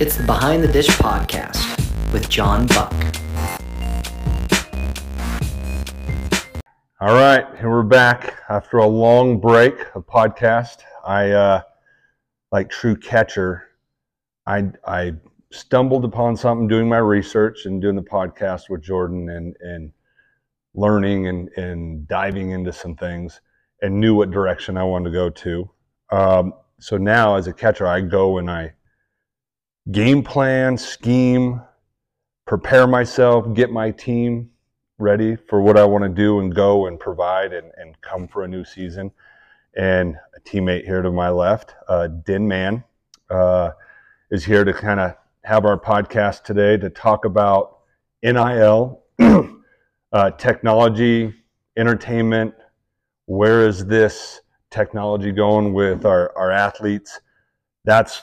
It's the Behind the Dish podcast with John Buck. All right, and we're back after a long break of podcast. I, uh, like true catcher, I I stumbled upon something doing my research and doing the podcast with Jordan and and learning and and diving into some things and knew what direction I wanted to go to. Um, so now, as a catcher, I go and I game plan, scheme, prepare myself, get my team ready for what I want to do and go and provide and, and come for a new season. And a teammate here to my left, uh, Dinn Mann, uh, is here to kind of have our podcast today to talk about NIL, uh, technology, entertainment. Where is this technology going with our, our athletes? That's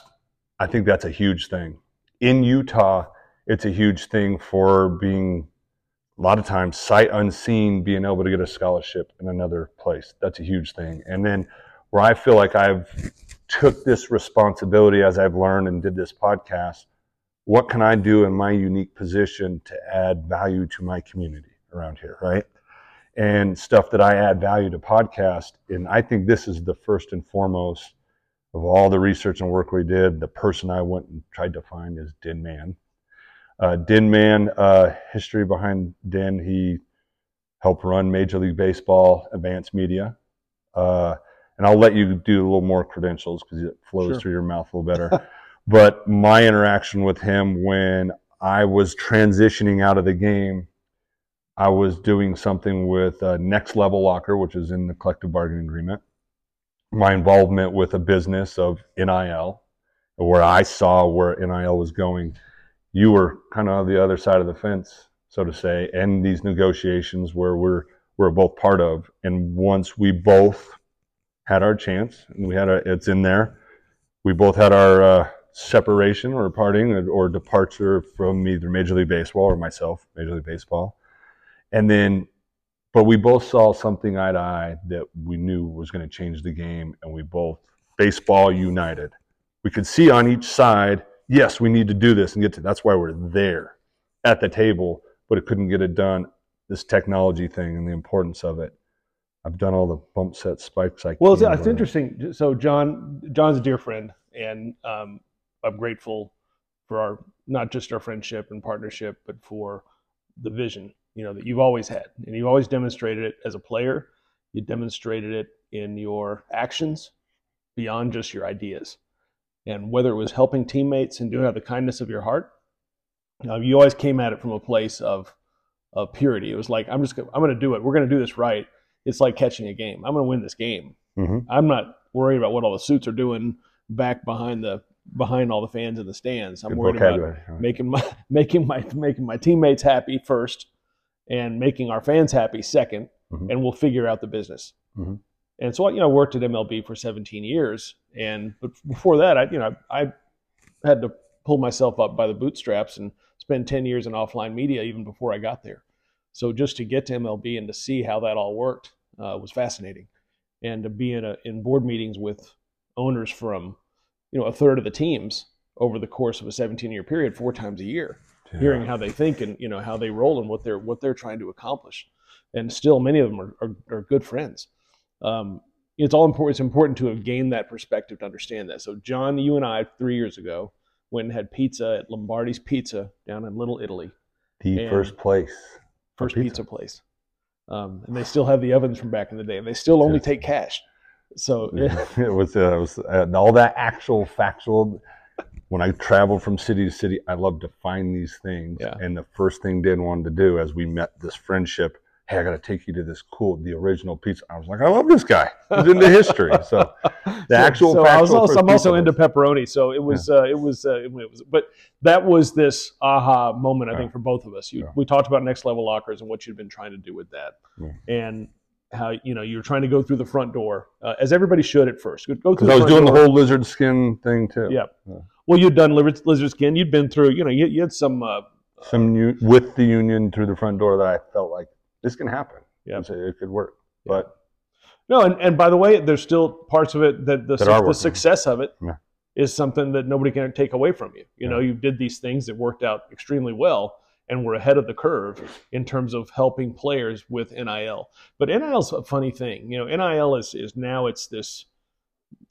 I think that's a huge thing. In Utah, it's a huge thing for being a lot of times sight unseen, being able to get a scholarship in another place. That's a huge thing. And then where I feel like I've took this responsibility as I've learned and did this podcast, what can I do in my unique position to add value to my community around here, right? And stuff that I add value to podcast. And I think this is the first and foremost of all the research and work we did, the person I went and tried to find is Dinn Mann. Uh, Dinn Mann, uh, history behind Dinn, he helped run Major League Baseball Advanced Media. Uh, and I'll let you do a little more credentials because it flows sure. through your mouth a little better. but my interaction with him when I was transitioning out of the game, I was doing something with uh, Next Level Locker, which is in the collective bargaining agreement my involvement with a business of NIL, where I saw where NIL was going. You were kind of on the other side of the fence, so to say, and these negotiations where we're we're both part of. And once we both had our chance, and we had a, it's in there. We both had our uh, separation or parting or, or departure from either Major League Baseball or myself, Major League Baseball, and then but we both saw something eye to eye that we knew was going to change the game, and we both baseball united. We could see on each side, yes, we need to do this and get to. That's why we're there at the table, but it couldn't get it done. This technology thing and the importance of it. I've done all the bump set spikes I well, can. Well, it's, interesting. So John, John's a dear friend, and um, I'm grateful for our not just our friendship and partnership, but for the vision you know that you've always had, and you've always demonstrated it as a player. You demonstrated it in your actions beyond just your ideas, and whether it was helping teammates and doing it out of the kindness of your heart, uh, you always came at it from a place of of purity. It was like I'm just gonna, I'm going to do it. We're going to do this right. It's like catching a game. I'm going to win this game. Mm-hmm. I'm not worried about what all the suits are doing back behind the behind all the fans in the stands. I'm Good worried about making my making my making my teammates happy first, and making our fans happy 2nd mm-hmm. and we'll figure out the business. Mm-hmm. And so, you know, I worked at MLB for 17 years, and but before that, I, you know, I had to pull myself up by the bootstraps and spend 10 years in offline media even before I got there. So just to get to MLB and to see how that all worked uh, was fascinating, and to be in a, in board meetings with owners from, you know, a third of the teams over the course of a 17 year period, four times a year yeah. hearing how they think and you know how they roll and what they're what they're trying to accomplish. And still, many of them are are, are good friends. Um, it's all important. It's important to have gained that perspective to understand that. So, John, you and I three years ago went and had pizza at Lombardi's Pizza down in Little Italy. The first place. First pizza. pizza, place. Um, and they still have the ovens from back in the day, and they still only take cash. So yeah. it was, uh, it was uh, all that actual factual when I travel from city to city, I love to find these things. Yeah. And the first thing Dan wanted to do as we met this friendship, hey, I got to take you to this cool, the original pizza. I was like, I love this guy. He's into history. So the so, actual. So I was also, I'm also into pepperoni. So it was, yeah. uh, it was, uh, it was, but that was this aha moment, I yeah. think, for both of us. You, We talked about next level lockers and what you'd been trying to do with that. And how you know you're trying to go through the front door uh, as everybody should at first. Go through. I was doing door. the whole lizard skin thing too. Yeah. yeah. Well, you'd done lizard skin. You'd been through, you know, you, you had some. Uh, some new, with the union through the front door that I felt like this can happen. Yeah, it could work. Yeah. But no, and, and by the way, there's still parts of it that the, that the success of it yeah. is something that nobody can take away from you. You know, you did these things that worked out extremely well and we're ahead of the curve in terms of helping players with NIL. But NIL is a funny thing. You know, NIL is is now it's this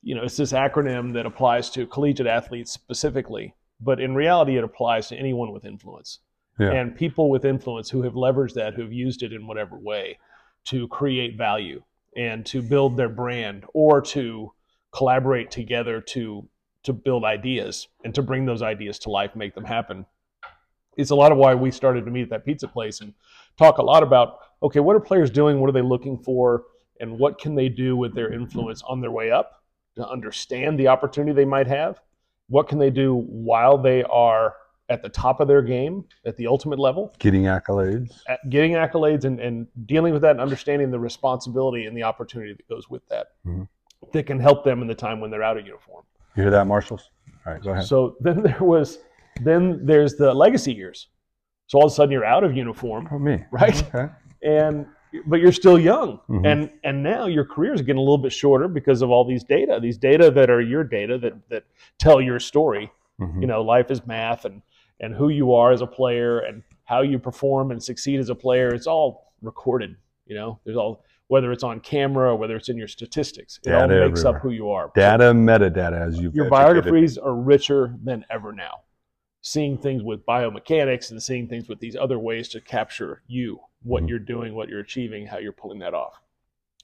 you know, it's this acronym that applies to collegiate athletes specifically, but in reality it applies to anyone with influence. Yeah. And people with influence who have leveraged that, who have used it in whatever way to create value and to build their brand or to collaborate together to to build ideas and to bring those ideas to life, make them happen. It's a lot of why we started to meet at that pizza place and talk a lot about okay, what are players doing? What are they looking for? And what can they do with their influence on their way up to understand the opportunity they might have? What can they do while they are at the top of their game, at the ultimate level? Getting accolades. getting accolades and, and dealing with that and understanding the responsibility and the opportunity that goes with that Mhm. that can help them in the time when they're out of uniform. You hear that, Marshals? All right, go ahead. So then there was then there's the legacy years. So all of a sudden you're out of uniform oh, me. Right. Okay. and but you're still young Mhm. and and now your career is getting a little bit shorter because of all these data these data that are your data that that tell your story Mhm. you know life is math and and who you are as a player and how you perform and succeed as a player it's all recorded you know there's all whether it's on camera or whether it's in your statistics it all makes everywhere. up who you are Data, metadata, as you've your educated. biographies are richer than ever now seeing things with biomechanics and seeing things with these other ways to capture you what Mhm. you're doing what you're achieving how you're pulling that off.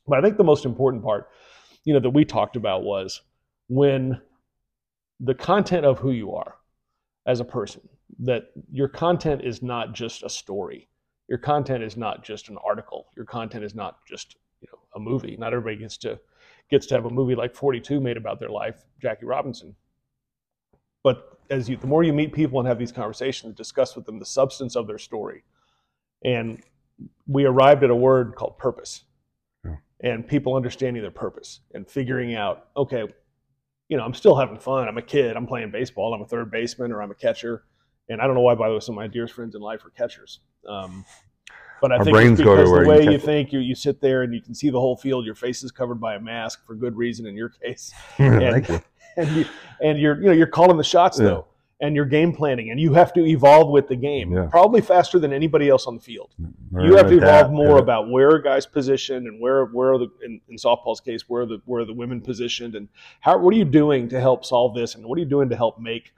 But i think the most important part you know that we talked about was when the content of who you are as a person that your content is not just a story. Your content is not just an article. Your content is not just you know a movie. Not everybody gets to gets to have a movie like 42 made about their life jackie robinson. But as you the more you meet people and have these conversations discuss with them the substance of their story. And we arrived at a word called purpose. Yeah. and people understanding their purpose and figuring out okay you know i'm still having fun. I'm a kid. I'm playing baseball. I'm a third baseman or i'm a catcher. And i don't know why by the way some of my dearest friends in life are catchers. Um, but I Our think brains to because the way you it. think you, you sit there and you can see the whole field. Your face is covered by a mask for good reason in your case. Thank you. and you and you're you know you're calling the shots Yeah. though and you're game planning and you have to evolve with the game Yeah. probably faster than anybody else on the field Learn you have to evolve more pivot. about where a guy's positioned and where where are the in, in softball's case where are the where are the women positioned and how what are you doing to help solve this and what are you doing to help make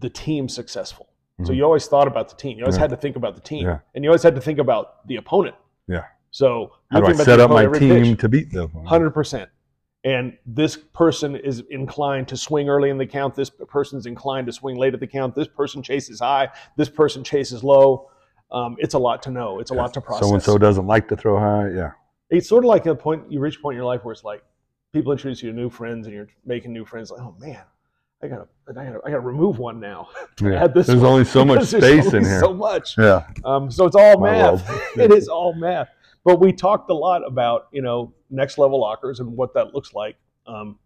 the team successful so Mhm. you always thought about the team you always Yeah. had to think about the team Yeah. and you always had to think about the opponent Yeah. so How do I set up my every pitch team to beat them? hundred percent. And this person is inclined to swing early in the count. This person's inclined to swing late at the count. This person chases high. This person chases low. Um, it's a lot to know. It's a lot to process. So and so doesn't like to throw high. Yeah. It's sort of like a point you reach a point in your life where it's like people introduce you to new friends and you're making new friends. Like, oh man, I gotta, I gotta, I gotta remove one now. yeah. There's one. only so much space in here. So much. yeah. Um, so it's all My math. it is all math. But we talked a lot about you know next level lockers and what that looks like, um,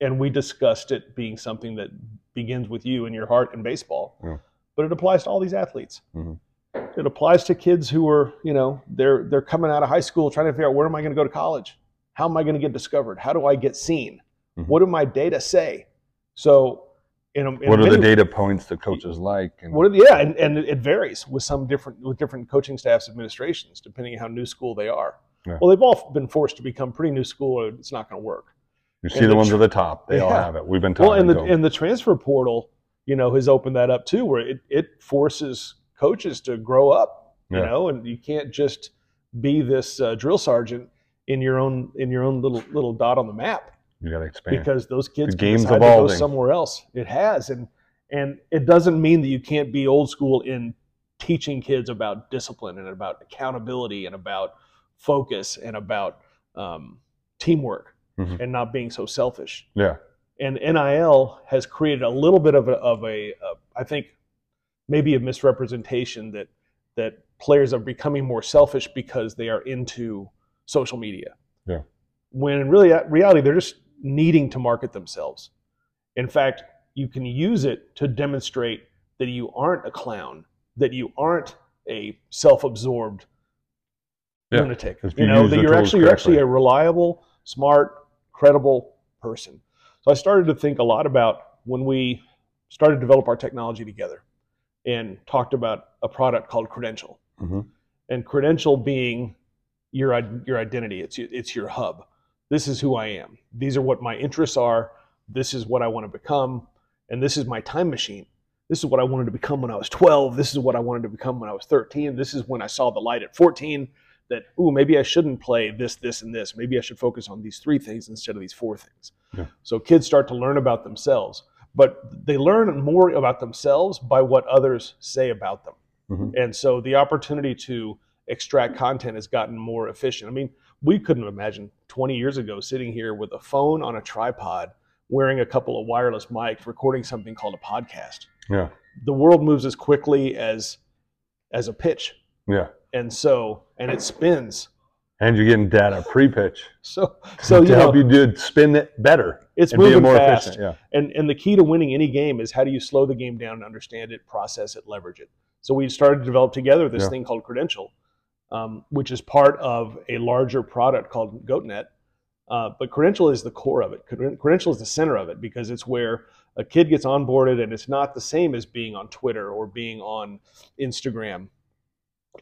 and we discussed it being something that begins with you and your heart in baseball, Yeah. but it applies to all these athletes. Mhm. It applies to kids who are you know they're they're coming out of high school trying to figure out where am I going to go to college, how am I going to get discovered, how do I get seen, Mhm. what do my data say? So, in, a, in What are the data points that coaches like? And what are the, yeah, and, and it varies with some different with different coaching staffs, administrations, depending on how new school they are. Yeah. Well, they've all been forced to become pretty new school, or it's not going to work. you see and the the ones at the top. They all have it. We've been talking. Well, and the and the transfer portal, you know, has opened that up too, where it it forces coaches to grow up, you Yeah. know, and you can't just be this uh, drill sergeant in your own in your own little little dot on the map you got to expand. because those kids The game's decide to go somewhere else. It has, and and it doesn't mean that you can't be old school in teaching kids about discipline and about accountability and about focus and about um, teamwork Mhm. and not being so selfish. yeah. And NIL has created a little bit of a, of a uh, I think maybe a misrepresentation that that players are becoming more selfish because they are into social media. Yeah. When in really reality they're just needing to market themselves. In fact, you can use it to demonstrate that you aren't a clown, that you aren't a self-absorbed Yeah. lunatic. You you know that you're actually you're actually a reliable, smart, credible person. So I started to think a lot about when we started to develop our technology together and talked about a product called Credential. Mhm. And Credential being your your identity, it's it's your hub. This is who I am. These are what my interests are. This is what I want to become, and this is my time machine. This is what I wanted to become when I was 12. This is what I wanted to become when I was 13. This is when I saw the light at 14 that, ooh, maybe I shouldn't play this, this, and this. Maybe I should focus on these three things instead of these four things. Yeah. So kids start to learn about themselves, but they learn more about themselves by what others say about them. Mhm. And so the opportunity to extract content has gotten more efficient. I mean, we couldn't imagine 20 years ago sitting here with a phone on a tripod, wearing a couple of wireless mics, recording something called a podcast. Yeah. The world moves as quickly as as a pitch. Yeah. And so and it spins. And you're getting data pre-pitch So so to you help know, you do spin it better it's moving more fast. efficient. Yeah. And and the key to winning any game is how do you slow the game down, and understand it, process it, leverage it. So we started to develop together this Yeah. thing called Credential, um, which is part of a larger product called GoatNet. Uh, but Credential is the core of it. Credential is the center of it because it's where a kid gets onboarded, and it's not the same as being on Twitter or being on Instagram.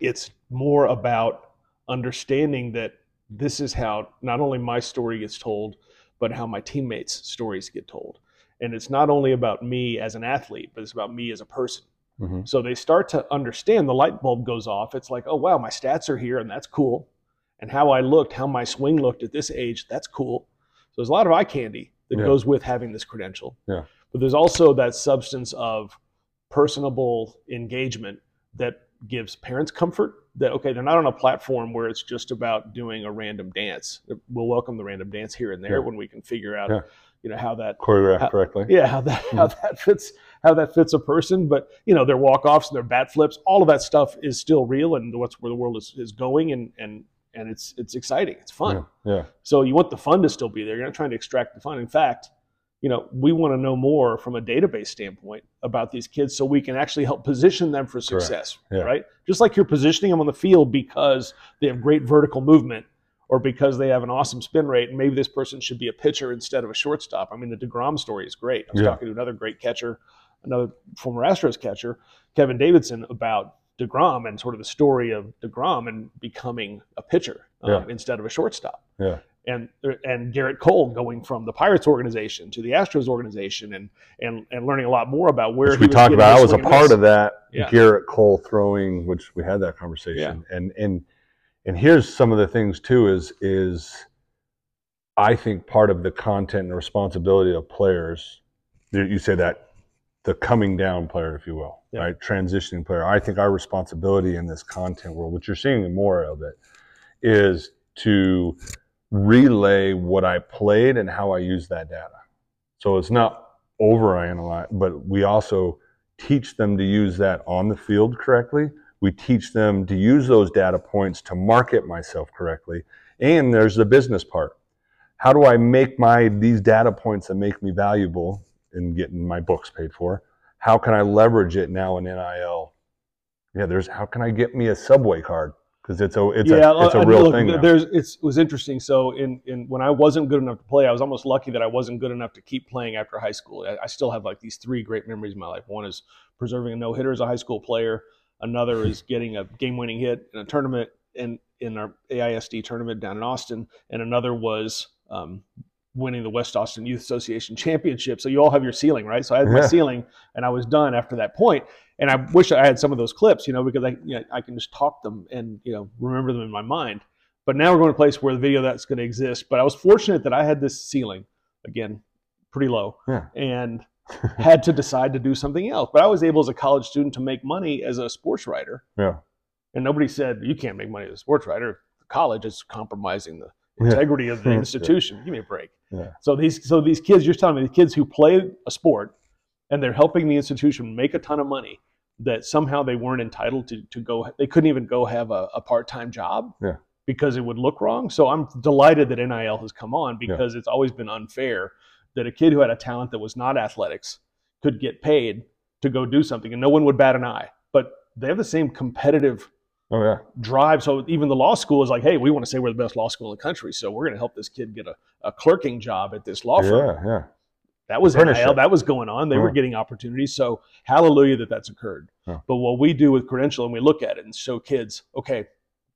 It's more about understanding that this is how not only my story gets told, but how my teammates' stories get told. And it's not only about me as an athlete, but it's about me as a person. Mhm. So they start to understand the light bulb goes off. It's like, oh, wow, my stats are here, and that's cool. And how I looked, how my swing looked at this age, that's cool. So there's a lot of eye candy that Yeah. goes with having this credential. Yeah. But there's also that substance of personable engagement that gives parents comfort that, okay, they're not on a platform where it's just about doing a random dance. We'll welcome the random dance here and there Yeah. when we can figure out, Yeah. you know, how that Choreographed How- correctly. yeah how that how that fits how that fits a person but you know their walk-offs and their bat flips all of that stuff is still real and what's where the world is, is going and and and it's it's exciting it's fun Yeah. yeah. so you want the fun to still be there you're not trying to extract the fun in fact you know we want to know more from a database standpoint about these kids so we can actually help position them for success Yeah. right just like you're positioning them on the field because they have great vertical movement or because they have an awesome spin rate, and maybe this person should be a pitcher instead of a shortstop. I mean, the Degrom story is great. I was Yeah. talking to another great catcher, another former Astros catcher, Kevin Davidson, about Degrom and sort of the story of Degrom and becoming a pitcher um, Yeah. instead of a shortstop. Yeah. And and Gerrit Cole going from the Pirates organization to the Astros organization and and and learning a lot more about where Which we talked about. I was a part miss. of that Yeah. Gerrit Cole throwing, which we had that conversation. Yeah. And and and here's some of the things too is is I think part of the content and responsibility of players, you say that the coming down player, if you will, Yeah. right? Transitioning player. I think our responsibility in this content world, which you're seeing more of it, is to relay what I played and how I use that data. So it's not overanalyze, but we also teach them to use that on the field correctly. We teach them to use those data points to market myself correctly. And there's the business part. How do I make my these data points that make me valuable in getting my books paid for? How can I leverage it now in NIL? Yeah, there's how can I get me a subway card? Because it's a it's yeah, a it's a I- real look, thing. th- now. There's it's, it was interesting. So in in when I wasn't good enough to play, I was almost lucky that I wasn't good enough to keep playing after high school. I, I still have like these three great memories in my life. One is preserving a no hitter as a high school player. Another is getting a game winning hit in a tournament in in our AISD tournament down in Austin, and another was um, winning the West Austin Youth Association championship. So you all have your ceiling, right? So I had my ceiling, and I was done after that point. And I wish I had some of those clips, you know, because I you know, I can just talk them and you know remember them in my mind. But now we're going to a place where the video that's going to exist. But I was fortunate that I had this ceiling again, pretty low, Yeah. and had to decide to do something else. But I was able as a college student to make money as a sports writer. Yeah. And nobody said you can't make money as a sports writer. College is compromising the Yeah. Integrity of the Yeah. institution. Give me a break. Yeah. So these so these kids, you're telling me the kids who play a sport and they're helping the institution make a ton of money that somehow they weren't entitled to to go they couldn't even go have a, a part-time job Yeah. because it would look wrong. So I'm delighted that NIL has come on because it's always been unfair that a kid who had a talent that was not athletics could get paid to go do something and no one would bat an eye. But they have the same competitive Oh yeah. drive. So even the law school is like, hey, we want to say we're the best law school in the country, so we're going to help this kid get a, a clerking job at this law firm. Yeah, yeah. That was NIL. That was going on. They were getting opportunities. So hallelujah that that's occurred. Yeah. But what we do with credential and we look at it and show kids, okay,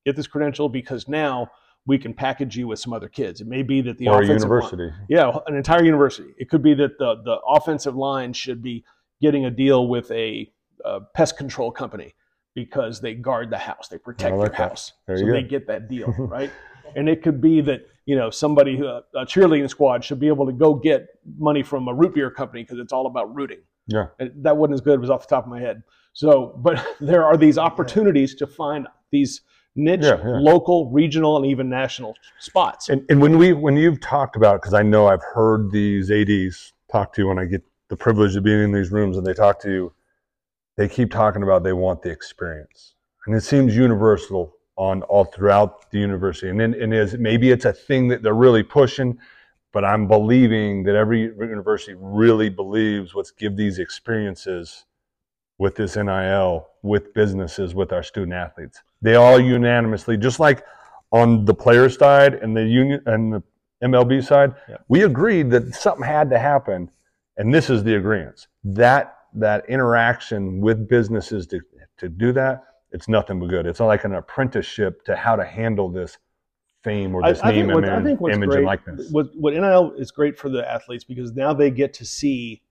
get this credential because now we can package you with some other kids. It may be that the or a offensive line- university. yeah, an entire university. It could be that the the offensive line should be getting a deal with a, uh pest control company because they guard the house, they protect like your that. house, There so you they go. get that deal, right? and it could be that you know somebody, who, a cheerleading squad, should be able to go get money from a root beer company because it's all about rooting. Yeah. And that wasn't as good. It was off the top of my head. So, but there are these opportunities to find these niche, Yeah, yeah. local, regional, and even national spots. And, and when we when you've talked about because I know I've heard these ads talk to you when I get the privilege of being in these rooms and they talk to you, they keep talking about they want the experience, and it seems universal on all throughout the university. And then and is maybe it's a thing that they're really pushing, but I'm believing that every university really believes let's give these experiences with this NIL, with businesses, with our student athletes. They all unanimously, just like on the player side and the union and the MLB side, Yeah. we agreed that something had to happen, and this is the agreement. That that interaction with businesses to to do that, it's nothing but good. It's like an apprenticeship to how to handle this fame or I- this I name think what- I and think what's image great- and likeness. What, what NIL is great for the athletes because now they get to see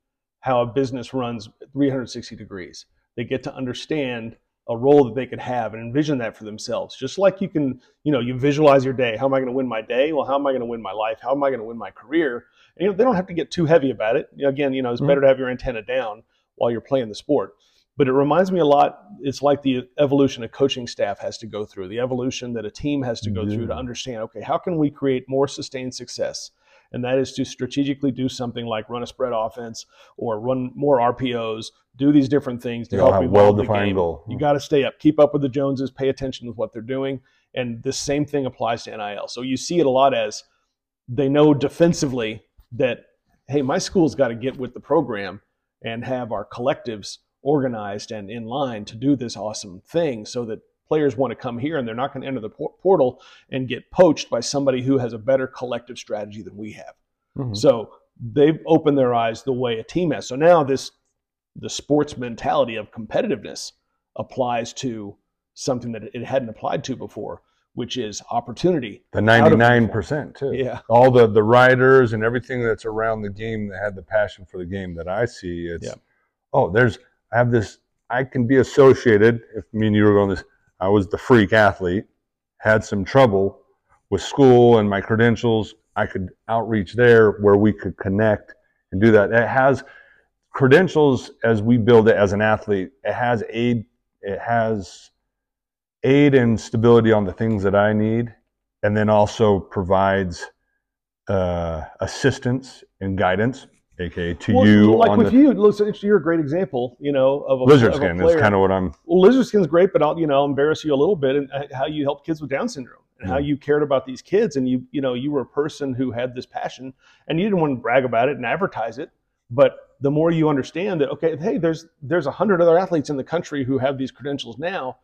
how a business runs 360 degrees. They get to understand a role that they could have and envision that for themselves. Just like you can, you know, you visualize your day. How am I going to win my day? Well, how am I going to win my life? How am I going to win my career? And, you know, they don't have to get too heavy about it. You know, again, you know, it's Mhm. better to have your antenna down while you're playing the sport. But it reminds me a lot. It's like the evolution a coaching staff has to go through, the evolution that a team has to go through to mm-hmm. understand. Okay, how can we create more sustained success? And that is to strategically do something like run a spread offense or run more RPOs, do these different things to all help the well-defined goal. You got to stay up, keep up with the Joneses, pay attention to what they're doing, and the same thing applies to NIL. So you see it a lot as they know defensively that hey, my school's got to get with the program and have our collectives organized and in line to do this awesome thing so that players want to come here and they're not going to enter the portal and get poached by somebody who has a better collective strategy than we have. Mhm. So they've opened their eyes the way a team has. So now this the sports mentality of competitiveness applies to something that it hadn't applied to before, which is opportunity. The ninety nine percent too. Yeah. all the the writers and everything that's around the game that had the passion for the game that I see. It's Yeah. oh, there's I have this. I can be associated. If me and you were going this, I was the freak athlete. Had some trouble with school and my credentials. I could outreach there where we could connect and do that. It has credentials as we build it as an athlete. It has aid. It has aid and stability on the things that I need, and then also provides uh, assistance and guidance, aka to Well, you like with the you, listen, you're a great example, you know, of a lizard of a skin is player. kind of what I'm. well, lizard skin's great, but I'll you know I'll embarrass you a little bit and how you help kids with Down syndrome and how you cared about these kids and you you know you were a person who had this passion and you didn't want to brag about it and advertise it, but the more you understand that okay, hey, there's there's a hundred other athletes in the country who have these credentials now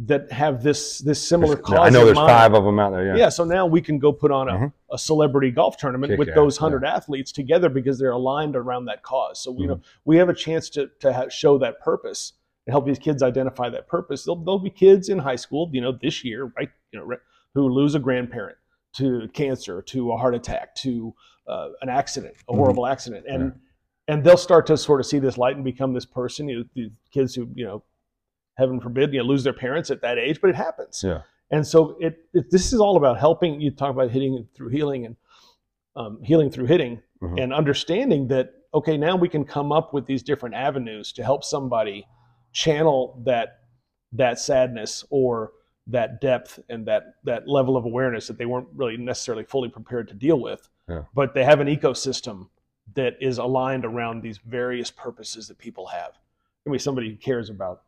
that have this this similar cause. I know there's mind. five of them out there. Yeah. Yeah. so now we can go put on a, Mhm. a celebrity golf tournament Kick with those yeah. hundred athletes together because they're aligned around that cause. So you Mm-hmm. know we have a chance to to ha- show that purpose and help these kids identify that purpose. There'll, there'll be kids in high school, you know, this year, right, you know, re- who lose a grandparent to cancer, to a heart attack, to uh, an accident, a Mhm. horrible accident, and and they'll start to sort of see this light and become this person. You know, the kids who you know, heaven forbid, you know, lose their parents at that age, but it happens. Yeah. And so it, it this is all about helping. You talk about hitting through healing and um, healing through hitting, Mhm. and understanding that okay, now we can come up with these different avenues to help somebody channel that that sadness or that depth and that that level of awareness that they weren't really necessarily fully prepared to deal with. Yeah. But they have an ecosystem that is aligned around these various purposes that people have. I mean, somebody who cares about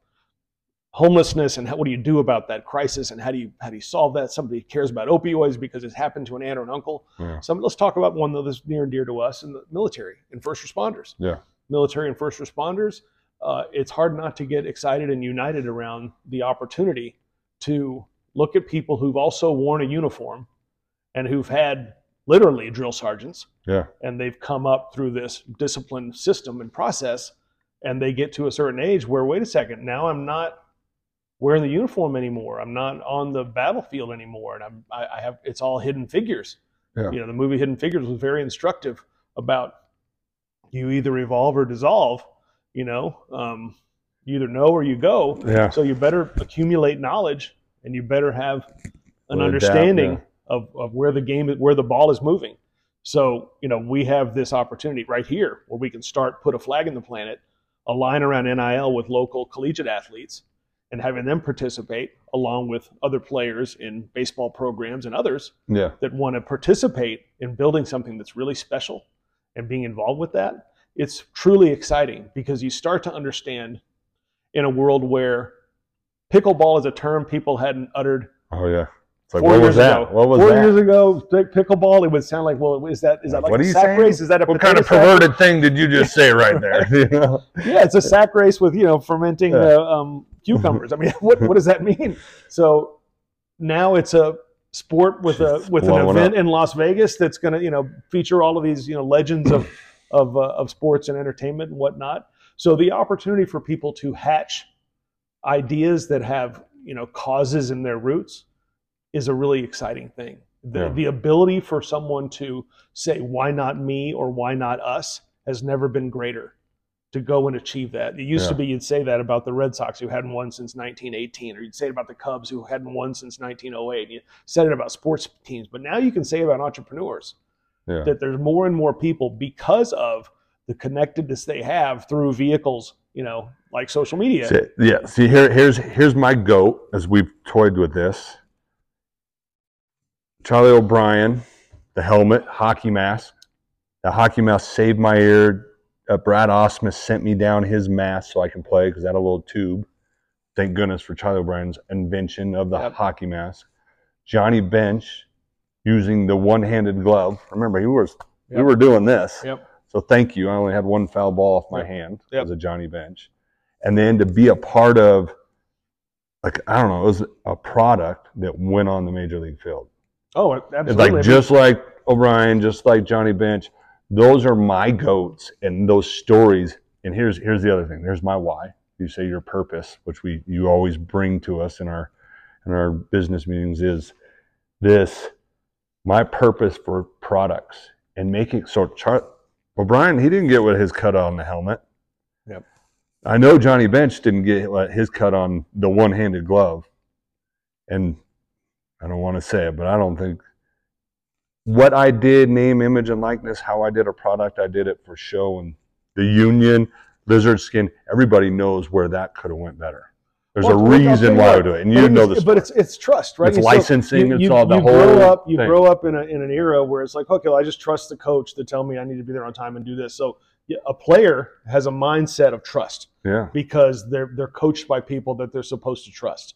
homelessness and how, what do you do about that crisis and how do you how do you solve that? Somebody cares about opioids because it's happened to an aunt or an uncle. Yeah. So let's talk about one that's near and dear to us in the military and first responders. Yeah. Military and first responders. Uh, it's hard not to get excited and united around the opportunity to look at people who've also worn a uniform and who've had literally drill sergeants, Yeah. and they've come up through this disciplined system and process, and they get to a certain age where, wait a second, now I'm not wearing the uniform anymore. I'm not on the battlefield anymore, and I'm I, I have it's all hidden figures. Yeah. You know, the movie Hidden Figures was very instructive about you either evolve or dissolve. You know, um, you either know or you go. Yeah. So you better accumulate knowledge, and you better have an understanding yeah. of, of where the game, where the ball is moving. So you know, we have this opportunity right here where we can start put a flag in the planet, a line around NIL with local collegiate athletes, and having them participate along with other players in baseball programs and others Yeah. that want to participate in building something that's really special and being involved with that, it's truly exciting because you start to understand in a world where pickleball is a term people hadn't uttered Oh yeah. Like four what years was that? ago. What was four that? years ago, pickleball, it would sound like, well, is that is that like What a sack saying? race? Is that a What kind of potato sack? perverted thing did you just say right there? Yeah, it's a sack race with you know fermenting Yeah. uh, um, cucumbers. I mean, what what does that mean? So now it's a sport with a with an event up. in Las Vegas that's going to you know feature all of these you know legends of of uh, of sports and entertainment and whatnot. So the opportunity for people to hatch ideas that have you know causes in their roots is a really exciting thing. The, Yeah. the ability for someone to say why not me or why not us has never been greater to go and achieve that. It used to be you'd say that about the Red Sox who hadn't won since 1918, or you'd say it about the Cubs who hadn't won since 1908. And you said it about sports teams, but now you can say about entrepreneurs Yeah. that there's more and more people because of the connectedness they have through vehicles, you know, like social media. See, yeah. See here, here's here's my goat as we've toyed with this. Charlie O'Brien, the helmet, hockey mask. The hockey mask saved my ear. Uh, Brad Ausmus sent me down his mask so I can play because I had a little tube. Thank goodness for Charlie O'Brien's invention of the Yep. hockey mask. Johnny Bench using the one-handed glove. Remember, he was we Yep. were doing this. Yep. So thank you. I only had one foul ball off my hand Yep. as a Johnny Bench. And then to be a part of, like, I don't know, it was a product that went on the major league field. Oh, It's absolutely. like just like O'Brien, just like Johnny Bench. Those are my goats and those stories. And here's here's the other thing. There's my why. You say your purpose, which we you always bring to us in our in our business meetings, is this my purpose for products and making so Char- O'Brien he didn't get what his cut on the helmet. Yep. I know Johnny Bench didn't get his cut on the one-handed glove, and I don't want to say it, but I don't think what I did, name, image, and likeness, how I did a product, I did it for show and the union, lizard skin. Everybody knows where that could have went better. There's Well, a look, I'll tell reason why I do it, and you know is- the But it's it's trust, right? It's so licensing, You, it's all the you whole grow up. You thing. grow up in, a, in an era where it's like, okay, well, I just trust the coach to tell me I need to be there on time and do this. So a player has a mindset of trust yeah, because they're they're coached by people that they're supposed to trust.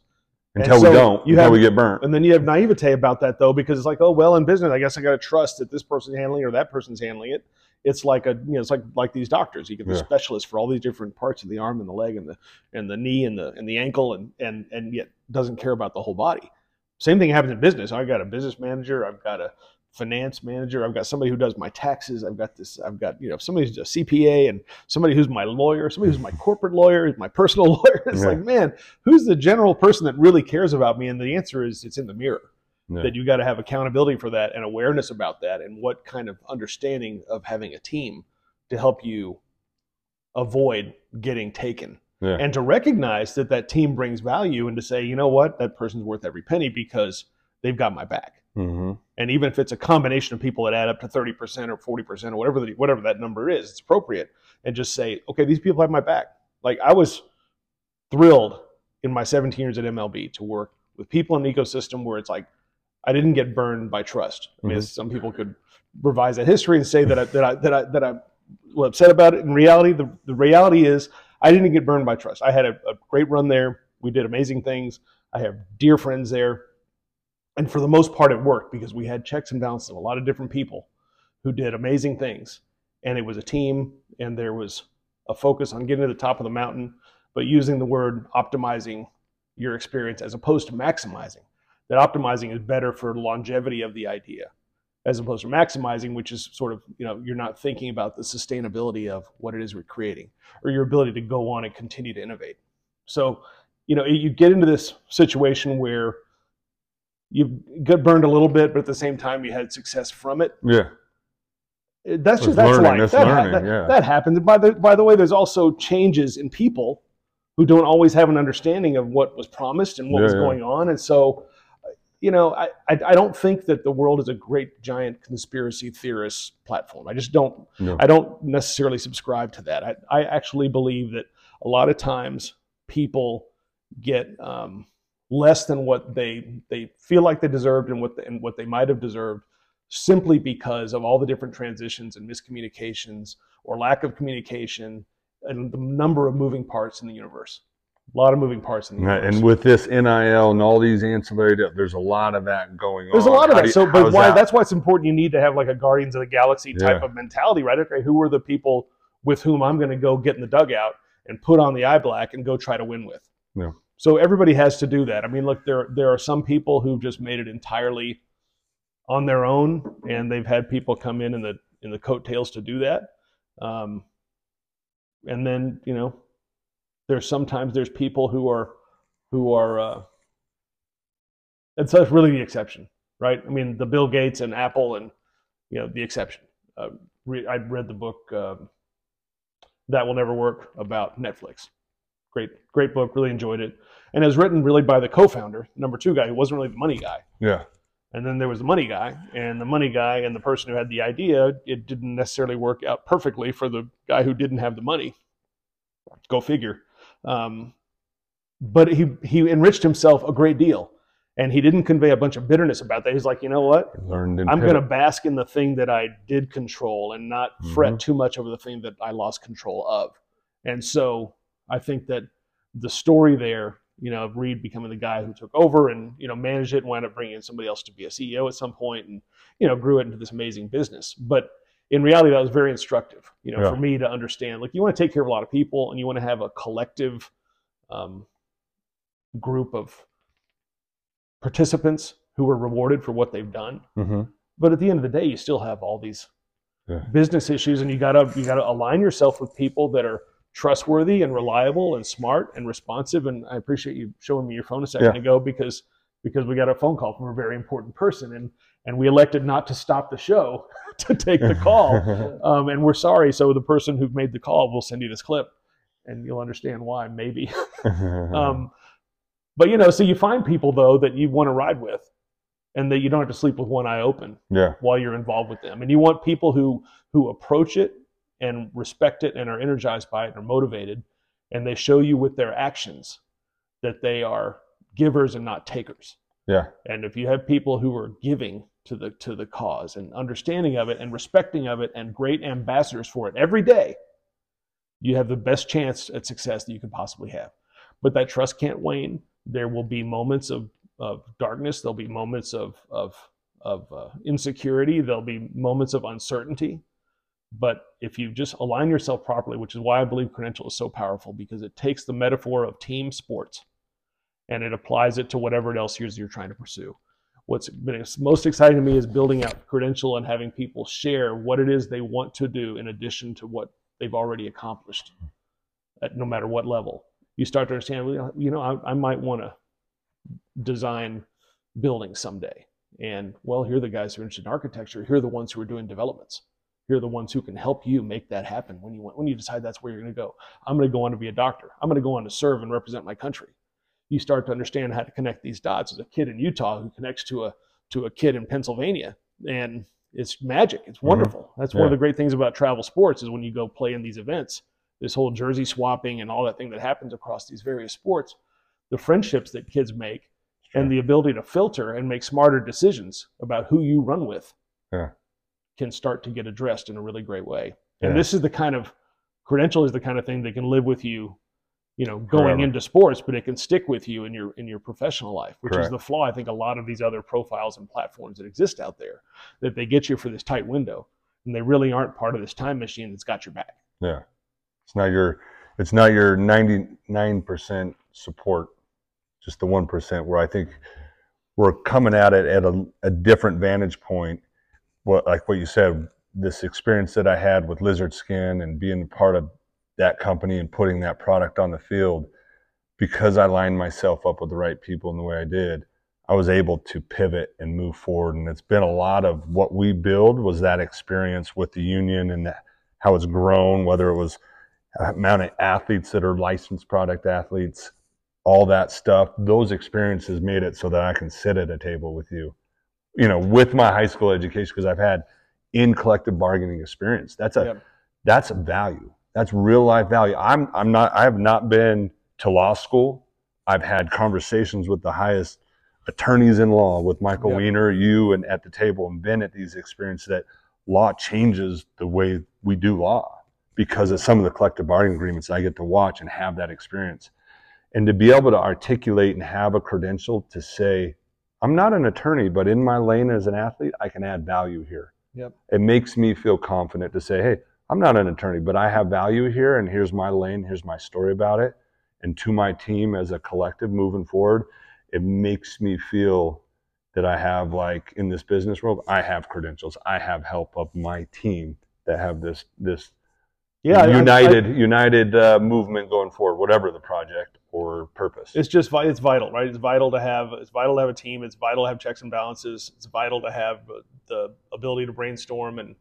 Until so we don't, you until have- we get burnt. And then you have naivete about that though, because it's like, oh well, in business, I guess I got to trust that this person's handling it or that person's handling it. It's like a, you know, it's like like these doctors. You get the Yeah. specialist for all these different parts of the arm and the leg and the and the knee and the and the ankle and and and yet doesn't care about the whole body. Same thing happens in business. I've got a business manager. I've got a finance manager. I've got somebody who does my taxes. I've got this. I've got you know somebody who's a CPA and somebody who's my lawyer. Somebody who's my corporate lawyer. My personal lawyer. It's Yeah. like man, who's the general person that really cares about me? And the answer is it's in the mirror Yeah. that you got to have accountability for that and awareness about that and what kind of understanding of having a team to help you avoid getting taken Yeah. and to recognize that that team brings value and to say you know what that person's worth every penny because they've got my back hmm and even if it's a combination of people that add up to 30% or 40% or whatever the, whatever that number is it's appropriate and just say okay these people have my back like i was thrilled in my 17 years at mlb to work with people in an ecosystem where it's like i didn't get burned by trust i mean Mhm. some people could revise that history and say that I, that I, that I, that I'm upset about it. In reality, the, the reality is I didn't get burned by trust. I had a, a great run there. We did amazing things. I have dear friends there. And for the most part, it worked because we had checks and balances of a lot of different people who did amazing things. And it was a team, and there was a focus on getting to the top of the mountain, but using the word optimizing your experience as opposed to maximizing. That optimizing is better for longevity of the idea. as opposed to maximizing, which is sort of, you know, you're not thinking about the sustainability of what it is we're creating or your ability to go on and continue to innovate. So, you know, you get into this situation where you get burned a little bit, but at the same time you had success from it. Yeah. That's just that's learning, life. that's that, ha- learning, that, yeah. that happens. By the by the way, there's also changes in people who don't always have an understanding of what was promised and what Yeah, was yeah. going on, and so you know, I, I I don't think that the world is a great giant conspiracy theorist platform. I just don't No. I don't necessarily subscribe to that. I, I actually believe that a lot of times people get um, less than what they they feel like they deserved and what the, and what they might have deserved simply because of all the different transitions and miscommunications or lack of communication and the number of moving parts in the universe. A lot of moving parts in the Right, universe. And with this NIL and all these ancillary, there's a lot of that going on. There's a lot of that. you- So, but why? that? That's why it's important. You need to have like a Guardians of the Galaxy type Yeah. of mentality, right? Okay, who are the people with whom I'm going to go get in the dugout and put on the eye black and go try to win with? Yeah. So everybody has to do that. I mean, look, there there are some people who've just made it entirely on their own, and they've had people come in in the in the coattails to do that. Um, and then you know, there's sometimes there's people who are who are uh, and so it's really the exception, right? I mean, the Bill Gates and Apple and you know the exception. Uh, re- I read the book um, that will never work about Netflix. Great, great book. Really enjoyed it, and it was written really by the co-founder, number two guy, who wasn't really the money guy. Yeah. And then there was the money guy, and the money guy and the person who had the idea, it didn't necessarily work out perfectly for the guy who didn't have the money. Go figure. Um, but he he enriched himself a great deal, and he didn't convey a bunch of bitterness about that. He's like, you know what? Learned I'm going to bask in the thing that I did control and not Mm-hmm. fret too much over the thing that I lost control of. And so I think that the story there, you know, of Reed becoming the guy who took over and, you know, managed it and wound up bringing in somebody else to be a CEO at some point and, you know, grew it into this amazing business. But in reality, that was very instructive, you know, Yeah. for me to understand, like, you want to take care of a lot of people and you want to have a collective um, group of participants who are rewarded for what they've done Mhm. but at the end of the day you still have all these Yeah. business issues and you gotta you gotta align yourself with people that are trustworthy and reliable and smart and responsive and i appreciate you showing me your phone a second Yeah. ago because because we got a phone call from a very important person and and we elected not to stop the show to take the call um, and we're sorry so the person who made the call will send you this clip and you'll understand why maybe um, but you know so you find people though that you want to ride with and that you don't have to sleep with one eye open yeah. while you're involved with them. And you want people who who approach it and respect it and are energized by it and are motivated, and they show you with their actions that they are givers and not takers. Yeah. And if you have people who are giving to the to the cause and understanding of it and respecting of it and great ambassadors for it every day, you have the best chance at success that you could possibly have. But that trust can't wane. There will be moments of, of darkness. There'll be moments of of of uh, insecurity. There'll be moments of uncertainty. But if you just align yourself properly, which is why I believe credential is so powerful, because it takes the metaphor of team sports and it applies it to whatever else you're, trying to pursue. What's been most exciting to me is building out credential and having people share what it is they want to do in addition to what they've already accomplished, at no matter what level. You start to understand, you know, I, I might want to design buildings someday. And well, here are the guys who are interested in architecture. Here are the ones who are doing developments. Are the ones who can help you make that happen when you want, when you decide that's where you're going to go. I'm going to go on to be a doctor. I'm going to go on to serve and represent my country. You start to understand how to connect these dots. As a kid in Utah who connects to a to a kid in Pennsylvania, and it's magic. It's mm-hmm. wonderful. That's one of the great things about travel sports is when you go play in these events. This whole jersey swapping and all that thing that happens across these various sports, the friendships that kids make, and the ability to filter and make smarter decisions about who you run with Yeah. Can start to get addressed in a really great way. And Yeah. this is the kind of credential is the kind of thing that can live with you, you know, going Forever. into sports, but it can stick with you in your in your professional life, which is the flaw I think a lot of these other profiles and platforms that exist out there that they get you for this tight window and they really aren't part of this time machine that's got your back. Yeah. It's not your it's not your 99% support, just the 1% where I think we're coming at it at a, a different vantage point what like what you said, this experience that I had with Lizard Skin and being part of that company and putting that product on the field, because I lined myself up with the right people in the way I did, I was able to pivot and move forward. And it's been a lot of what we build was that experience with the union and how it's grown, whether it was uh, amount of athletes that are licensed product athletes, all that stuff. Those experiences made it so that I can sit at a table with you, you know, with my high school education because I've had in collective bargaining experience. That's a Yep. that's a value. That's real life value. I'm I'm not I have not been to law school. I've had conversations with the highest attorneys in law with Michael Yep. Weiner, you and at the table and been at these experiences that law changes the way we do law because of some of the collective bargaining agreements I get to watch and have that experience. And to be able to articulate and have a credential to say, I'm not an attorney, but in my lane as an athlete, I can add value here. Yep. It makes me feel confident to say, hey, I'm not an attorney, but I have value here, and here's my lane, here's my story about it. And to my team as a collective moving forward, it makes me feel that I have, like in this business world, I have credentials. I have help of my team that have this this Yeah, I- I- united united uh, movement going forward, whatever the project or purpose. it's just it's vital, right? It's vital to have it's vital to have a team. It's vital to have checks and balances. It's vital to have uh, the ability to brainstorm and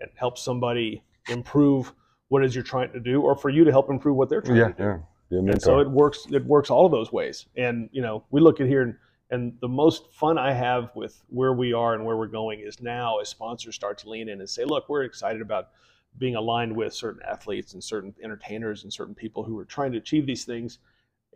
and help somebody improve what it is you're trying to do, or for you to help improve what they're trying yeah, to do. yeah. Yeah, And so it works. It works all of those ways. And you know, we look at here, and, and the most fun I have with where we are and where we're going is now as sponsors start to lean in and say, "Look, we're excited about being aligned with certain athletes and certain entertainers and certain people who are trying to achieve these things,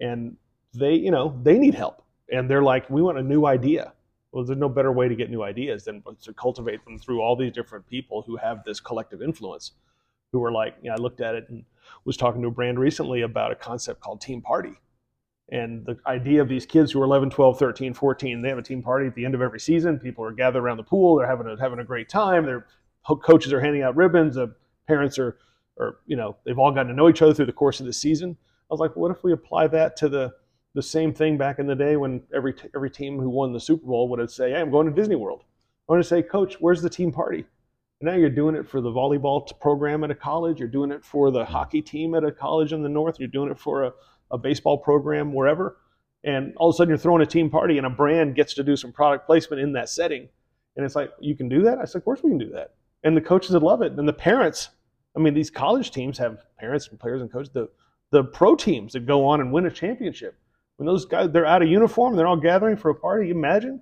and they, you know, they need help, and they're like, we want a new idea." Well, there's no better way to get new ideas than to cultivate them through all these different people who have this collective influence. Who are like, you know, I looked at it and was talking to a brand recently about a concept called team party. And the idea of these kids who are 11 12 13 14 they have a team party at the end of every season. People are gathered around the pool. They're having a, having a great time. Their coaches are handing out ribbons. The parents are or you know they've all gotten to know each other through the course of the season was like what if we apply that to the the same thing back in the day when every every team who won the super bowl would say hey i'm going to disney world i want to say coach where's the team party and now you're doing it for the volleyball program at a college. You're doing it for the hockey team at a college in the north. You're doing it for a, a baseball program wherever. And all of a sudden, you're throwing a team party, and a brand gets to do some product placement in that setting. And it's like, you can do that? I said, of course we can do that. And the coaches would love it. And the parents, I mean, these college teams have parents and players and coaches. The, the pro teams that go on and win a championship. When those guys, they're out of uniform, they're all gathering for a party. You imagine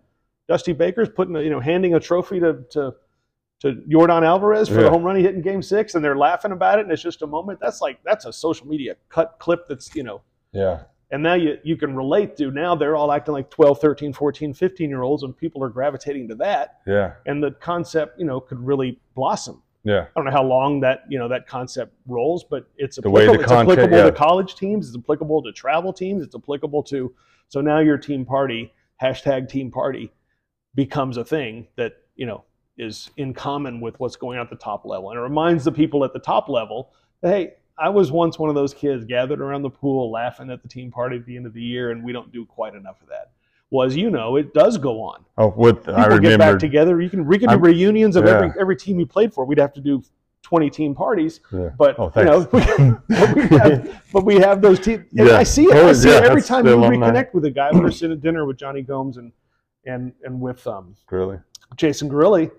Dusty Baker's putting, a, you know, handing a trophy to, to to Yordan Alvarez for Yeah. the home run he hit in game six and they're laughing about it and it's just a moment. That's like that's a social media cut clip that's, you know, yeah, and now you you can relate to now they're all acting like 12, 13, 14, 15 year olds and people are gravitating to that. yeah, And the concept, you know, could really blossom. Yeah. I don't know how long that, you know, that concept rolls, but it's The way applicable, the it's content- applicable yeah. to college teams, it's applicable to travel teams, it's applicable to so now your team party, hashtag team party, becomes a thing that, you know, is in common with what's going on at the top level. And it reminds the people at the top level that, hey, I was once one of those kids gathered around the pool laughing at the team party at the end of the year, and we don't do quite enough of that. Well, as you know, it does go on. Oh, with People I get back together. You can we can do I'm- reunions of every yeah. every team you played for. We'd have to do twenty team parties, Yeah. but Oh, you know, but, we have, but we have those teams. Yeah. I see it. I see yeah, it every time alumni. reconnect with a guy. We were sitting at dinner with Jonny Gomes and and and with um, really? Jason Grilli,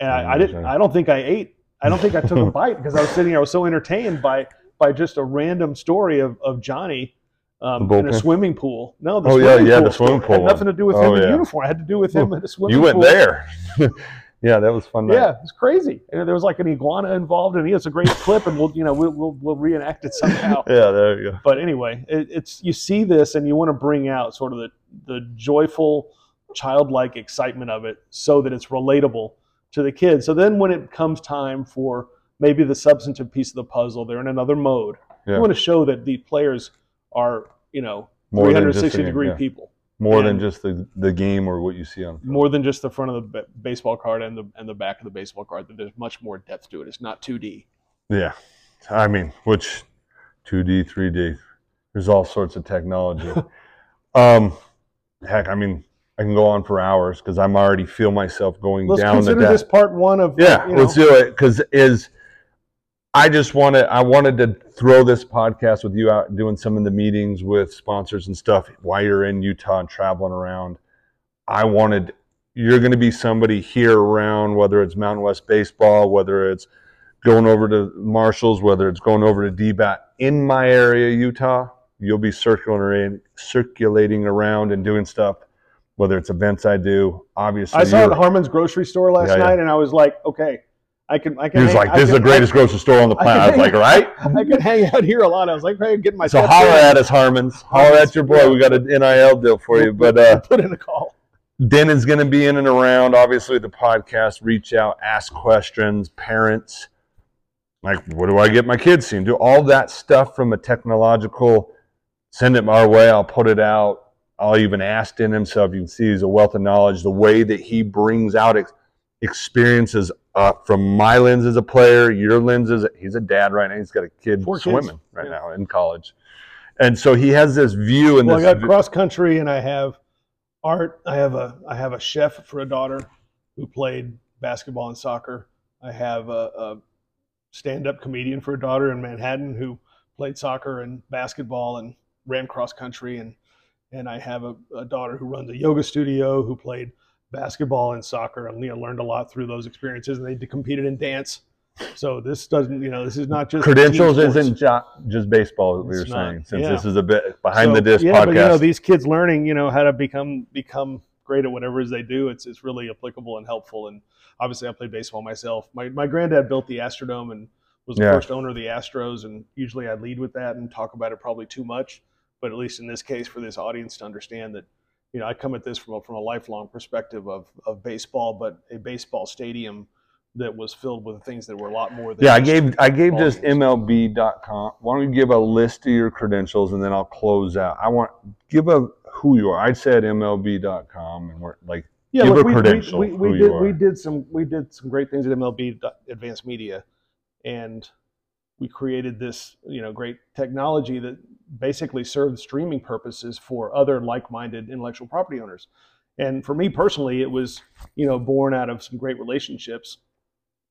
and I, I didn't. I don't think I ate. I don't think I took a bite because I was sitting here. I was so entertained by by just a random story of of Jonny. Um, The in a swimming pool. No, the Oh, yeah, swimming yeah, pool the swimming story. Had pool nothing to do with one. him Oh, in yeah. uniform. I had to do with him in a swimming You went pool. there. yeah, that was fun. Night. Yeah, it's crazy. And there was like an iguana involved, and it's a great clip, and we'll you know we'll we'll, we'll reenact it somehow. Yeah, there you go. But anyway, it, it's you see this, and you want to bring out sort of the the joyful, childlike excitement of it, so that it's relatable to the kids. So then, when it comes time for maybe the substantive piece of the puzzle, they're in another mode. Yeah. You want to show that the players are you know More than 360 game, degree yeah. people, More than just the the game or what you see on. more than just the front of the baseball card and the and the back of the baseball card. That there's much more depth to it. It's not 2D. Yeah, I mean, which 2D, 3D. There's all sorts of technology. um, heck, I mean, I can go on for hours because I'm already feel myself going Let's down the consider this part one of Yeah, you know, let's do it. Because is I just wanted I wanted to throw this podcast with you out doing some of the meetings with sponsors and stuff while you're in Utah and traveling around. I wanted you're going to be somebody here around whether it's Mountain West baseball, whether it's going over to Marshalls, whether it's going over to DBAT in my area, Utah. You'll be circulating circulating around and doing stuff. Whether it's events I do, obviously. I saw it at Harmon's grocery store last Yeah, yeah. night, and I was like, okay, I can, I can. He was hang- like, I "This is the greatest grocery store on the planet." I was like, "Right." I could hang out here a lot. I was like, hey, getting my So holler in. at us, Harmons. Holler at your boy. We got an NIL deal for you. But uh, put in a call. Dinn's going to be in and around. Obviously, the podcast. Reach out, ask questions. Parents, like, what do I get my kids seeing? Do all that stuff from a technological. Send it our way. I'll put it out. I'll even ask in himself. You can see he's a wealth of knowledge. The way that he brings out ex- experiences uh, from my lens as a player, your lens as a, he's a dad right now. He's got a kid Four kids. swimming right Yeah. now in college, and so he has this view and Well, I got cross country, and I have art. I have a, I have a chef for a daughter who played basketball and soccer. I have a, a stand-up comedian for a daughter in Manhattan who played soccer and basketball and ran cross country, and and I have a, a daughter who runs a yoga studio who played basketball and soccer and you know, learned a lot through those experiences. And they competed in dance. So this doesn't, you know, this is not just credentials isn't ju- just baseball. We were not, saying since yeah. this is a bit behind the So, disc yeah, podcast. But, you know, these kids learning, you know, how to become become great at whatever it is they do. It's it's really applicable and helpful. And obviously, I played baseball myself. My my granddad built the Astrodome and was the Yeah. first owner of the Astros. And usually, I lead with that and talk about it probably too much. But at least in this case, for this audience to understand that, you know, I come at this from a, from a lifelong perspective of of baseball, but a baseball stadium that was filled with things that were a lot more than yeah, I gave I gave just. MLB.com. Why don't you give a list of your credentials and then I'll close out. I want give a who you are. I'd say said MLB.com and we're like yeah, Give look, a we, credential We, we, we did we did some we did some great things at MLB Advanced Media, and we created this you know great technology that basically served streaming purposes for other like-minded intellectual property owners. And for me personally, it was you know born out of some great relationships.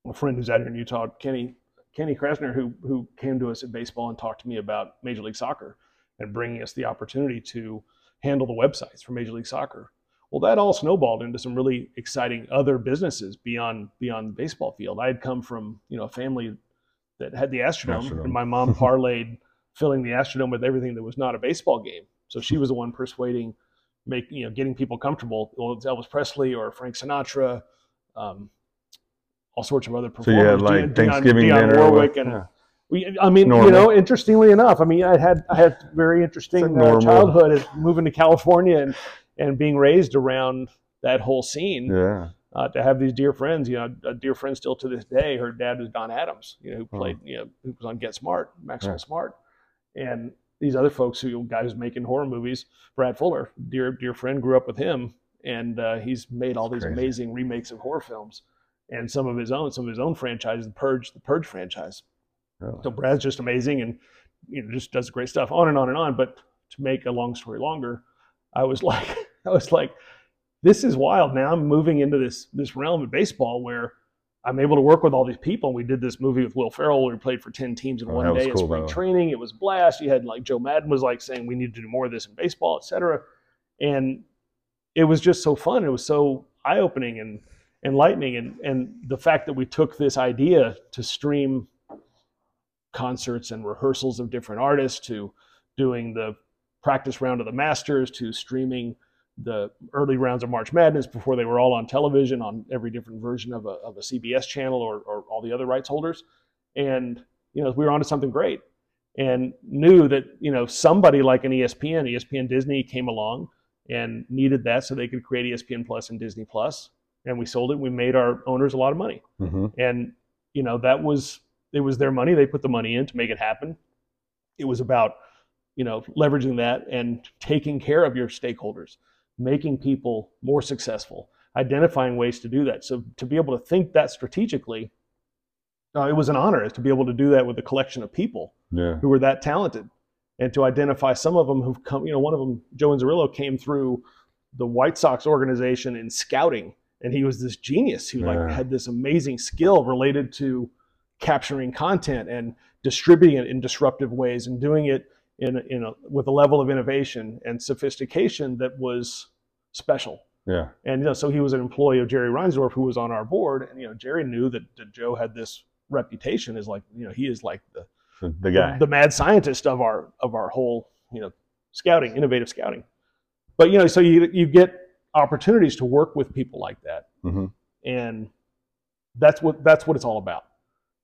A friend who's out here in Utah, Kenny Kenny Krasner, who who came to us at baseball and talked to me about Major League Soccer and bringing us the opportunity to handle the websites for Major League Soccer. Well, that all snowballed into some really exciting other businesses beyond beyond the baseball field. I had come from you know a family that had the Astrodome, Astrodome. and my mom parlayed filling the Astrodome with everything that was not a baseball game. So she was the one persuading, make you know, getting people comfortable. Well, it's Elvis Presley or Frank Sinatra, um, all sorts of other performers. so had like Dionne- Thanksgiving Dionne dinner Warwick with, and yeah. we, I mean, Normal. you know, interestingly enough, I mean, I had I had very interesting uh, childhood as moving to California and and being raised around that whole scene. yeah. Uh, to have these dear friends, you know, a dear friend still to this day. Her dad was Don Adams, you know, who Oh. played, you know, who was on Get Smart, Maxwell Yeah. Smart, and these other folks who guys making horror movies, Brad Fuller, dear dear friend, grew up with him, and uh, he's made all these Crazy. amazing remakes of horror films, and some of his own, some of his own franchises, the Purge, the Purge franchise. Really. So Brad's just amazing and you know just does great stuff on and on and on. But to make a long story longer, I was like, I was like, this is wild. Now I'm moving into this this realm of baseball where I'm able to work with all these people. We did this movie with Will Ferrell where we played for ten teams in Oh, one day cool, spring training. It was blast. You had like Joe Maddon was like saying we need to do more of this in baseball, et cetera. And it was just so fun. It was so eye opening and enlightening. And and the fact that we took this idea to stream concerts and rehearsals of different artists to doing the practice round of the Masters to streaming the early rounds of March Madness before they were all on television on every different version of a, of a CBS channel or, or all the other rights holders. And, you know, we were onto something great and knew that, you know, somebody like an ESPN, ESPN Disney came along and needed that so they could create ESPN Plus and Disney Plus. And we sold it. We made our owners a lot of money hmm and you know that was it was their money they put the money in to make it happen it was about you know leveraging that and taking care of your stakeholders making people more successful identifying ways to do that. So to be able to think that strategically uh, it was an honor to be able to do that with a collection of people Yeah. who were that talented and to identify some of them who've come you know one of them joe Inzerillo came through the White Sox organization in scouting, and he was this genius. Who like had this amazing skill related to capturing content and distributing it in disruptive ways and doing it in a, in a, with a level of innovation and sophistication that was special. Yeah. And you know, so he was an employee of Jerry Reinsdorf, who was on our board, and you know, Jerry knew that, that Joe had this reputation as like, you know, he is like the The, the guy. the mad scientist of our of our whole you know scouting innovative scouting but you know so you you get opportunities to work with people like that Mhm. and that's what that's what it's all about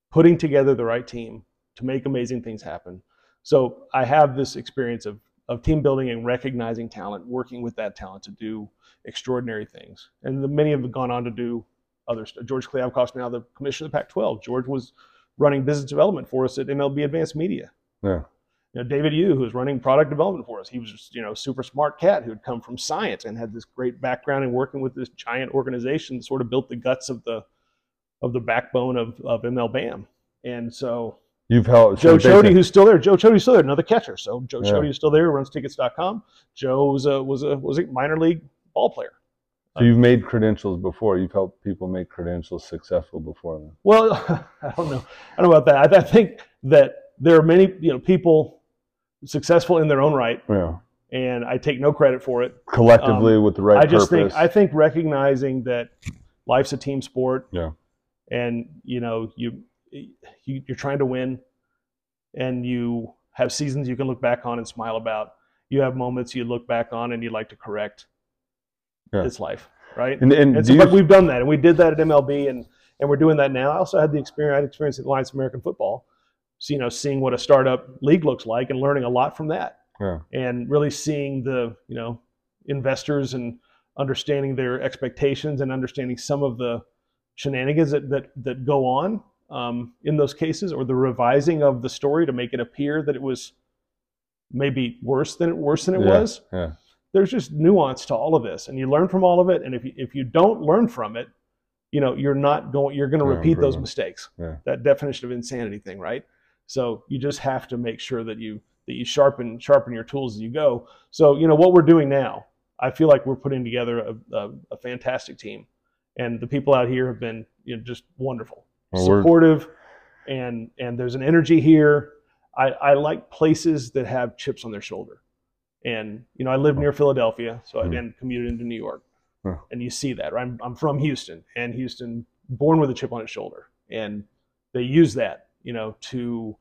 putting together the right team to make amazing things happen so i have this experience of of team building and recognizing talent working with that talent to do extraordinary things and the, many have gone on to do other stuff george Kliavkoff's now the commissioner of the pac 12 george was running business development for us at mlb advanced media Yeah. you know, David Yu, who was running product development for us, he was just, you know, a super smart cat who had come from science and had this great background in working with this giant organization, that sort of built the guts of the of the backbone of, of MLBAM. And so You've helped. Joe Choti, who's still there, Joe Choti's still there, another catcher. So Joe Yeah. Choti is still there, runs tickets.com. Joe was a was a was a minor league ball player. So you've made credentials before. You've helped people make credentials successful before then. Well, I don't know. I don't know about that. I, I think that there are many, you know, people successful in their own right, Yeah. and I take no credit for it. Collectively with the right Um, I just purpose. think I think recognizing that life's a team sport. Yeah. And you know you, you you're trying to win, and you have seasons you can look back on and smile about. You have moments you look back on and you like to correct. Yeah. It's life, right? and, and And so, but we've done that, and we did that at MLB, and and we're doing that now. I also had the experience. I had experience at Alliance American Football, so you know, seeing what a startup league looks like, and learning a lot from that yeah. and really seeing the you know investors and understanding their expectations and understanding some of the shenanigans that that, that go on um, in those cases or the revising of the story to make it appear that it was maybe worse than it worse than it Yeah, was. yeah. there's just nuance to all of this and you learn from all of it and if you, if you don't learn from it you know you're not going you're going to Yeah, repeat those mistakes. That definition of insanity thing right? So you just have to make sure that you that you sharpen sharpen your tools as you go. So you know what we're doing now i feel like we're putting together a, a, a fantastic team and the people out here have been you know just wonderful Well, supportive and and there's an energy here I, I like places that have chips on their shoulder and you know i live near philadelphia so i Mhm. then commuted into new york and you see that right? I'm, I'm from houston and houston born with a chip on its shoulder and they use that you know to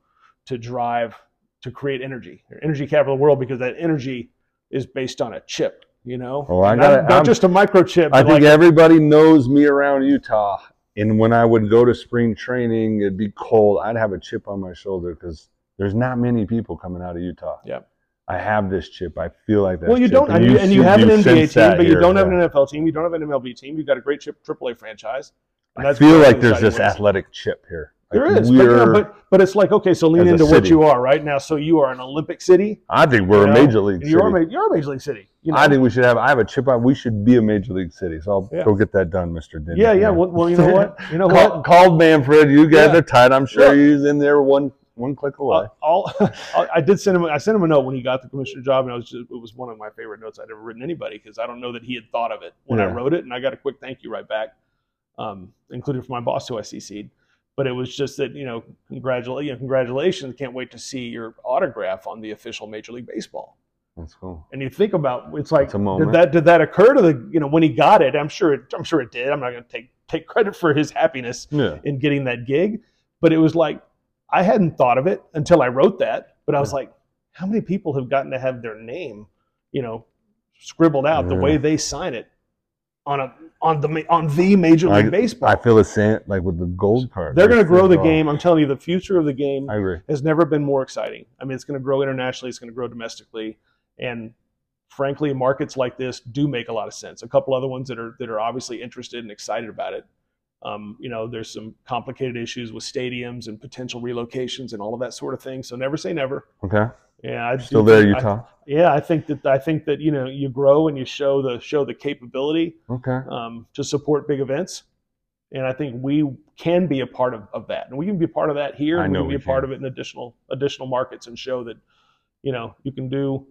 to drive to create energy energy capital of the world because that energy is based on a chip you know Oh, I not, gotta- not I'm- just a microchip I think like everybody knows me around Utah. And when I would go to spring training, it'd be cold. I'd have a chip on my shoulder because there's not many people coming out of Utah. Yep. I have this chip. I feel like that. well, you chip. don't, and you, and you see- have an NBA team, that but you here, don't have yeah. an NFL team. You don't have an MLB team. You've got a great chip AAA franchise. and I feel like there's this ways. athletic chip here. There Like is, but, you but but it's like okay, so lean into what you are right now. So you are an Olympic city. I think we're you a major league You are, city. you're a major league city. You know? I think we should have. I have a chip on. We should be a major league city. So I'll Yeah. go get that done, Mister Denny. yeah, yeah. Well, well, you know what? You know Call, what? called Manfred. You guys Yeah. are tight. I'm sure Yeah. he's in there one one click away. Uh, all, I did send him. I sent him a note when he got the commissioner job, and I was just, it was one of my favorite notes I'd ever written anybody because I don't know that he had thought of it when I wrote it, and I got a quick thank you right back, um, including from my boss who I CC'd. But it was just that you know, congratulate, you know, congratulations! Can't wait to see your autograph on the official Major League Baseball. That's cool. And you think about it's like did that did that occur to the you know when he got it? I'm sure it, I'm sure it did. I'm not going to take take credit for his happiness Yeah. in getting that gig, but it was like I hadn't thought of it until I wrote that. But I was like, how many people have gotten to have their name, you know, scribbled out the way they sign it on a on the on the Major League I- Baseball? I feel the same. Like with the gold card. They're going to grow the game. I'm telling you, the future of the game has never been more exciting. I mean, it's going to grow internationally, it's going to grow domestically, and frankly, markets like this do make a lot of sense. A couple other ones that are that are obviously interested and excited about it. Um, you know, there's some complicated issues with stadiums and potential relocations and all of that sort of thing. So never say never. Okay. Yeah, I Still there, think- I- Utah. yeah, I think that I think that you know you grow and you show the show the capability Okay. um, to support big events. And I think we can be a part of, of that. And we can be a part of that here. I and we can be we a part can. of it in additional additional markets and show that, you know, you can do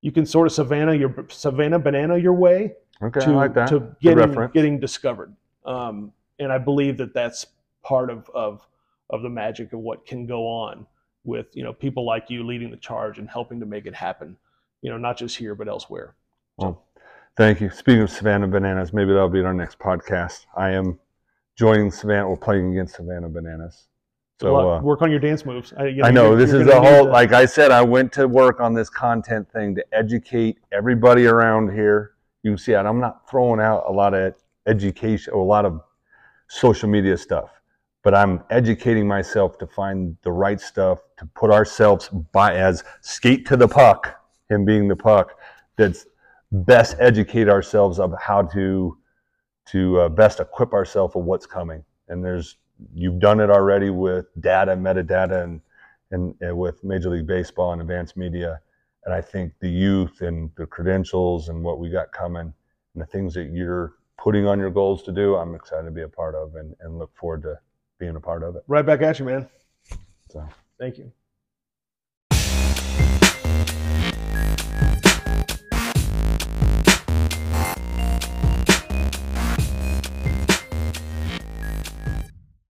you can sort of Savannah your Savannah banana your way Okay, to like that. to getting getting discovered. Um, and I believe that that's part of of of the magic of what can go on with you know people like you leading the charge and helping to make it happen. You know, not just here but elsewhere. Well, thank you. Speaking of Savannah Bananas, maybe that'll be in our next podcast. I am joining Savannah. We're playing against Savannah Bananas. So uh, work on your dance moves. I, you I know you're- this you're is a whole. Like I said, I went to work on this content thing to educate everybody around here. You can see. I'm not throwing out a lot of education or a lot of social media stuff, but I'm educating myself to find the right stuff to put ourselves by as skate to the puck. Him being the puck, that's best educate ourselves of how to to uh, best equip ourselves of what's coming. And there's you've done it already with data, metadata, and, and and with Major League Baseball and advanced media. And I think the youth and the credentials and what we got coming and the things that you're putting on your goals to do, I'm excited to be a part of and, and look forward to being a part of it. right back at you, man. So. Thank you.